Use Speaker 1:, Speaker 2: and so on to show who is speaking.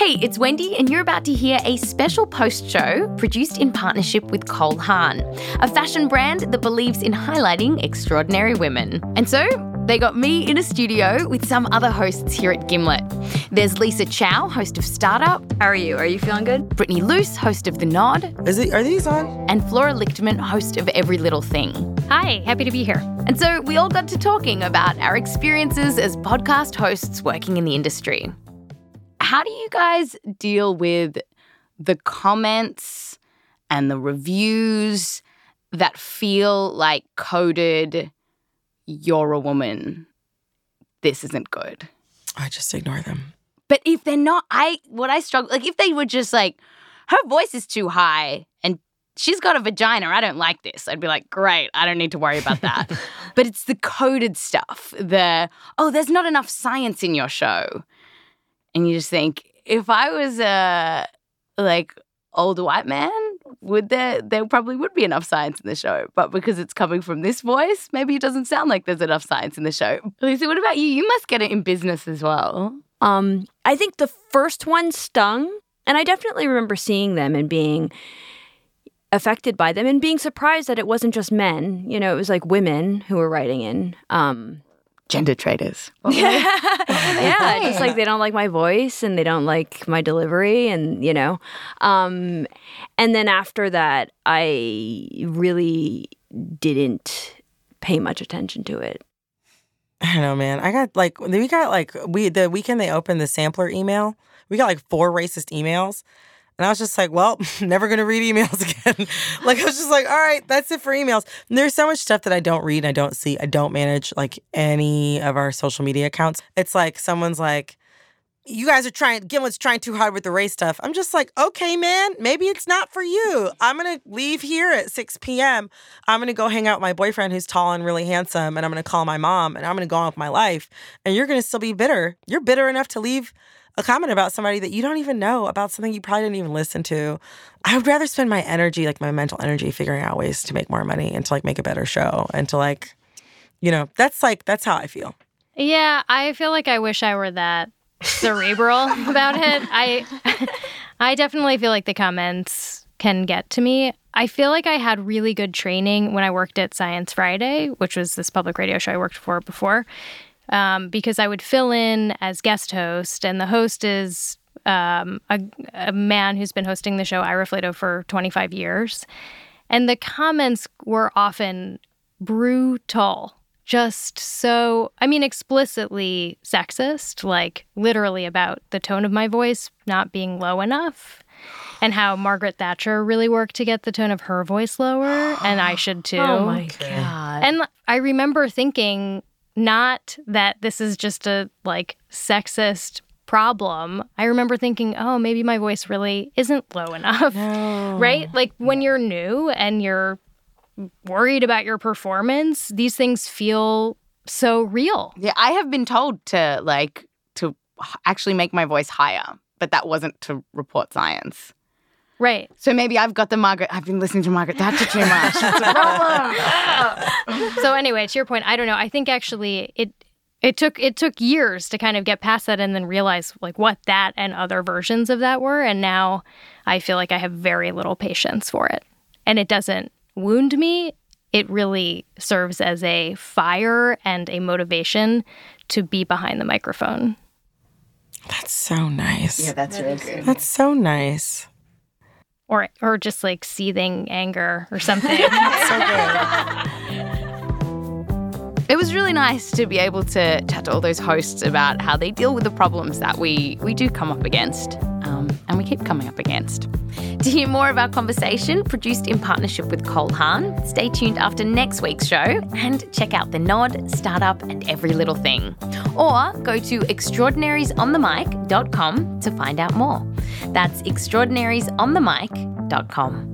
Speaker 1: Hey, it's Wendy, and you're about to hear a special post show produced in partnership with Cole Haan, a fashion brand that believes in highlighting extraordinary women. And so, they got me in a studio with some other hosts here at Gimlet. There's Lisa Chow, host of Startup.
Speaker 2: How are you? Are you feeling good?
Speaker 1: Brittany Luse, host of The Nod.
Speaker 3: Is it, are these on?
Speaker 1: And Flora Lichtman, host of Every Little Thing.
Speaker 4: Hi, happy to be here.
Speaker 1: And so we all got to talking about our experiences as podcast hosts working in the industry. How do you guys deal with the comments and the reviews that feel like coded, you're a woman, this isn't good?
Speaker 3: I just ignore them.
Speaker 1: But if they're not, I, what I struggle, like if they were just like, her voice is too high and she's got a vagina, I don't like this, I'd be like, great, I don't need to worry about that. but it's the coded stuff, the, oh, there's not enough science in your show and you just think if I was a like old white man, would there there probably would be enough science in the show, but because it's coming from this voice, maybe it doesn't sound like there's enough science in the show. Lisa, what about you? You must get it in business as well.
Speaker 2: Um, I think the first one stung, and I definitely remember seeing them and being affected by them and being surprised that it wasn't just men. You know, it was like women who were writing in. Um,
Speaker 1: gender traders.
Speaker 2: yeah, just like they don't like my voice and they don't like my delivery, and you know. Um, and then after that, I really didn't pay much attention to it.
Speaker 3: I don't know, man. I got like we got like we the weekend they opened the sampler email. We got like four racist emails. And I was just like, well, never gonna read emails again. like I was just like, all right, that's it for emails. And there's so much stuff that I don't read, I don't see, I don't manage like any of our social media accounts. It's like someone's like, you guys are trying Gimlet's trying too hard with the race stuff. I'm just like, okay, man, maybe it's not for you. I'm gonna leave here at 6 p.m. I'm gonna go hang out with my boyfriend who's tall and really handsome, and I'm gonna call my mom and I'm gonna go on with my life. And you're gonna still be bitter. You're bitter enough to leave a comment about somebody that you don't even know about something you probably didn't even listen to. I would rather spend my energy, like my mental energy, figuring out ways to make more money and to like make a better show and to like, you know, that's like that's how I feel.
Speaker 4: Yeah, I feel like I wish I were that cerebral about it. I I definitely feel like the comments can get to me. I feel like I had really good training when I worked at Science Friday, which was this public radio show I worked for before um, because I would fill in as guest host, and the host is um, a, a, man who's been hosting the show Ira Flatow for 25 years. And the comments were often brutal, just so, I mean, explicitly sexist, like literally about the tone of my voice not being low enough and how Margaret Thatcher really worked to get the tone of her voice lower, and I should too.
Speaker 2: Oh my God.
Speaker 4: And I remember thinking, not that this is just a like sexist problem. I remember thinking, oh, maybe my voice really isn't low enough. No. Right? Like when you're new and you're worried about your performance, these things feel so real.
Speaker 1: Yeah, I have been told to like to actually make my voice higher, but that wasn't to report science.
Speaker 4: Right.
Speaker 1: So maybe I've got the Margaret. I've been listening to Margaret Thatcher too much. That's a problem.
Speaker 4: so anyway, to your point, I don't know. I think actually it it took it took years to kind of get past that and then realize like what that and other versions of that were, and now I feel like I have very little patience for it, and it doesn't wound me. It really serves as a fire and a motivation to be behind the microphone.
Speaker 3: That's so nice.
Speaker 1: Yeah, that's really good.
Speaker 3: That's so nice
Speaker 4: or or just like seething anger or something.
Speaker 1: It was really nice to be able to chat to all those hosts about how they deal with the problems that we we do come up against, um, and we keep coming up against. To hear more of our conversation, produced in partnership with Cole Haan, stay tuned after next week's show and check out The Nod, Startup, and Every Little Thing. Or go to extraordinariesonthemic.com to find out more. That's extraordinariesonthemic.com.